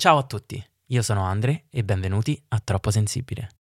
Ciao a tutti, io sono Andre e benvenuti a Troppo Sensibile.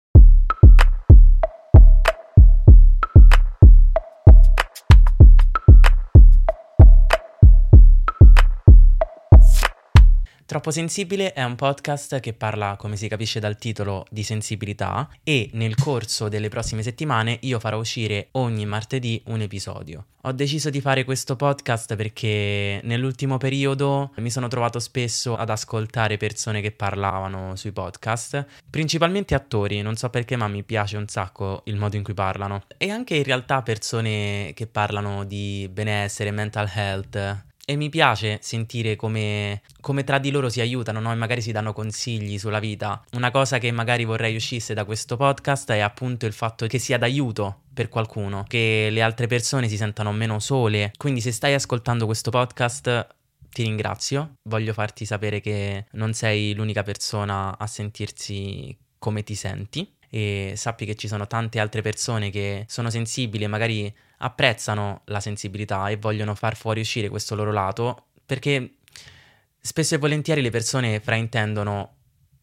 Troppo Sensibile è un podcast che parla, come si capisce dal titolo, di sensibilità e nel corso delle prossime settimane io farò uscire ogni martedì un episodio. Ho deciso di fare questo podcast perché nell'ultimo periodo mi sono trovato spesso ad ascoltare persone che parlavano sui podcast, principalmente attori, non so perché ma mi piace un sacco il modo in cui parlano, e anche in realtà persone che parlano di benessere, mental health, e mi piace sentire come, come, tra di loro si aiutano, no? E magari si danno consigli sulla vita. Una cosa che magari vorrei uscisse da questo podcast è appunto il fatto che sia d'aiuto per qualcuno, che le altre persone si sentano meno sole. Quindi se stai ascoltando questo podcast ti ringrazio, voglio farti sapere che non sei l'unica persona a sentirsi come ti senti e sappi che ci sono tante altre persone che sono sensibili e magari apprezzano la sensibilità e vogliono far fuoriuscire questo loro lato perché spesso e volentieri le persone fraintendono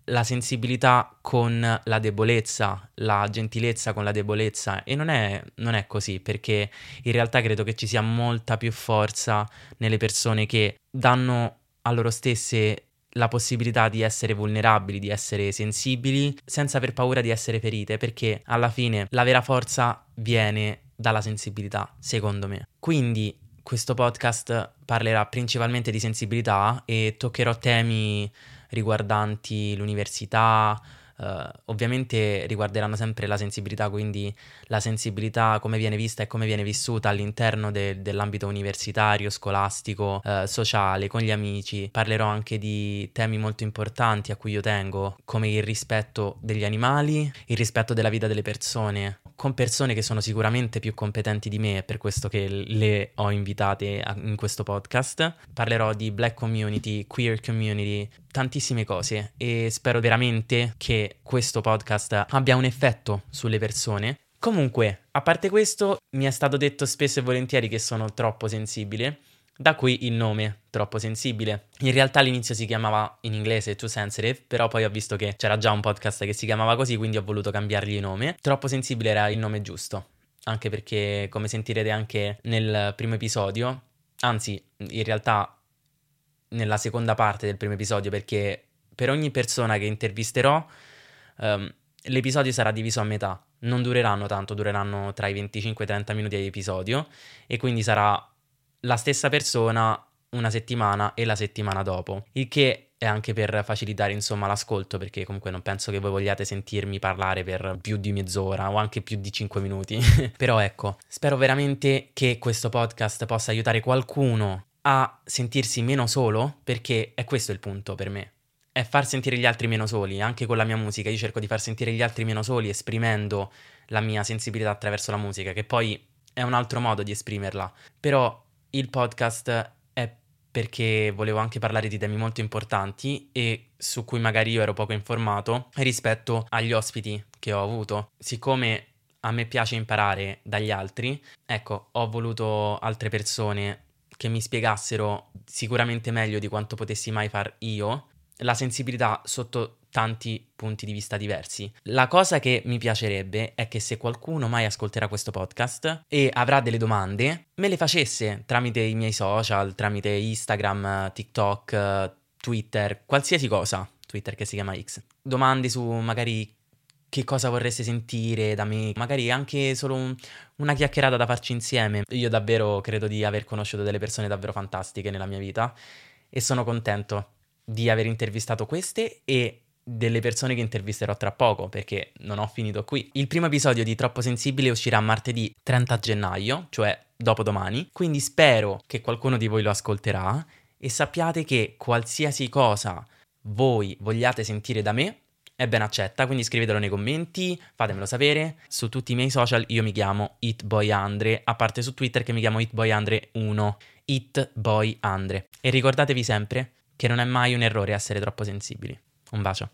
la sensibilità con la debolezza, la gentilezza con la debolezza e non è, non è, così perché in realtà credo che ci sia molta più forza nelle persone che danno a loro stesse la possibilità di essere vulnerabili, di essere sensibili senza aver paura di essere ferite perché alla fine la vera forza viene dalla sensibilità, secondo me. Quindi questo podcast parlerà principalmente di sensibilità e toccherò temi riguardanti l'università, Uh, ovviamente riguarderanno sempre la sensibilità, quindi la sensibilità come viene vista e come viene vissuta all'interno de- dell'ambito universitario, scolastico, uh, sociale, con gli amici. Parlerò anche di temi molto importanti a cui io tengo, come il rispetto degli animali, il rispetto della vita delle persone, con persone che sono sicuramente più competenti di me, è per questo che le ho invitate a- in questo podcast. Parlerò di black community, queer community, tantissime cose e spero veramente che questo podcast abbia un effetto sulle persone. Comunque, a parte questo, mi è stato detto spesso e volentieri che sono troppo sensibile, da qui il nome, troppo sensibile. In realtà all'inizio si chiamava in inglese Too Sensitive, però poi ho visto che c'era già un podcast che si chiamava così, quindi ho voluto cambiargli il nome. Troppo sensibile era il nome giusto, anche perché come sentirete anche nel primo episodio, anzi in realtà nella seconda parte del primo episodio perché per ogni persona che intervisterò um, l'episodio sarà diviso a metà. Non dureranno tanto, dureranno tra i 25 e i 30 minuti di episodio e quindi sarà la stessa persona una settimana e la settimana dopo. Il che è anche per facilitare insomma l'ascolto perché comunque non penso che voi vogliate sentirmi parlare per più di mezz'ora o anche più di 5 minuti. Però ecco, spero veramente che questo podcast possa aiutare qualcuno a sentirsi meno solo, perché è questo il punto per me. È far sentire gli altri meno soli, anche con la mia musica. Io cerco di far sentire gli altri meno soli esprimendo la mia sensibilità attraverso la musica, che poi è un altro modo di esprimerla. Però il podcast è perché volevo anche parlare di temi molto importanti e su cui magari io ero poco informato rispetto agli ospiti che ho avuto. Siccome a me piace imparare dagli altri, ecco, ho voluto altre persone che mi spiegassero sicuramente meglio di quanto potessi mai far io la sensibilità sotto tanti punti di vista diversi. La cosa che mi piacerebbe è che se qualcuno mai ascolterà questo podcast e avrà delle domande, me le facesse tramite i miei social, tramite Instagram, TikTok, Twitter, qualsiasi cosa. Twitter che si chiama X. Domande su magari che cosa vorreste sentire da me, magari anche solo un, una chiacchierata da farci insieme. Io davvero credo di aver conosciuto delle persone davvero fantastiche nella mia vita e sono contento di aver intervistato queste e delle persone che intervisterò tra poco perché non ho finito qui. Il primo episodio di Troppo Sensibile uscirà martedì 30 gennaio, cioè dopodomani, quindi spero che qualcuno di voi lo ascolterà e sappiate che qualsiasi cosa voi vogliate sentire da me è ben accetta, quindi scrivetelo nei commenti, fatemelo sapere. Su tutti i miei social io mi chiamo HitBoyAndre, a parte su Twitter che mi chiamo HitBoyAndre1, HitBoyAndre. E ricordatevi sempre che non è mai un errore essere troppo sensibili. Un bacio.